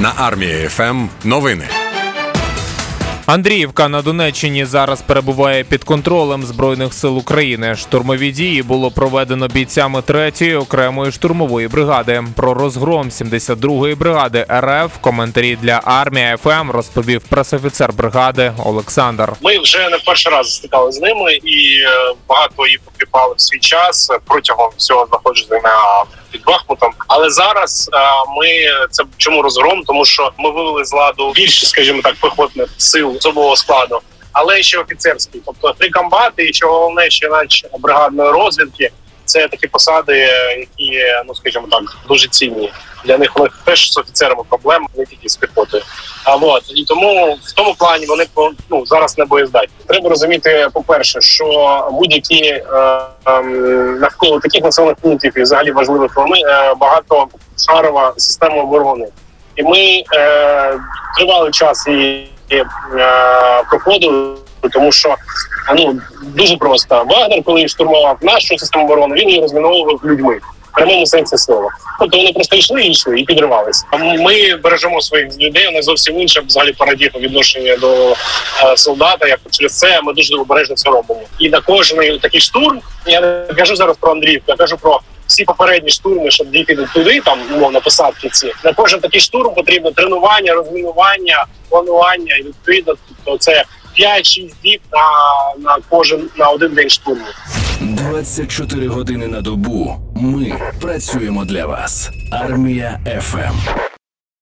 На Армії FM новини. Андріївка на Донеччині зараз перебуває під контролем збройних сил України. Штурмові дії було проведено бійцями 3-ї окремої штурмової бригади. Про розгром 72-ї бригади РФ коментарі для Армії FM розповів пресофіцер бригади Олександр. Ми вже не перший раз стикали з ними, і е, багато їх покліпали в свій час протягом всього знаходження під Бахмутом. Але зараз е, ми це чому розгром? Тому що ми вивели з ладу більше, скажімо так, пехотних сил особового складу, але ще офіцерський. Тобто три комбати, і що головне, ще наче бригадної розвідки. Це такі посади, які ну скажімо так дуже цінні для них. У них теж з офіцерами проблем, не тільки з піхотою. От і тому в тому плані вони ну зараз не боєздатні. Треба розуміти, по перше, що будь-які е, е, навколо таких населених пунктів і взагалі важливих вони е, багато шарова система оборони, і ми е, тривалий час і е, проходили, тому що ну дуже просто Вагнер, коли штурмував нашу систему оборони, він її розміновував людьми. Прямому сенсі слова. Тобто вони просто йшли і йшли і підривалися. Ми бережемо своїх людей. Вони зовсім інша взагалі парадігма відношення до е, солдата. Як через це ми дуже обережно це робимо. І на кожний такий штурм я не кажу зараз про Андріївку, я кажу про всі попередні штурми, щоб дійти туди, там умовно посадки ці на кожен такий штурм потрібно тренування, розмінування, планування і відповідно. Тобто це 5-6 діб на, на кожен на один день штурму. 24 години на добу. Ми працюємо для вас. Армія ФМ.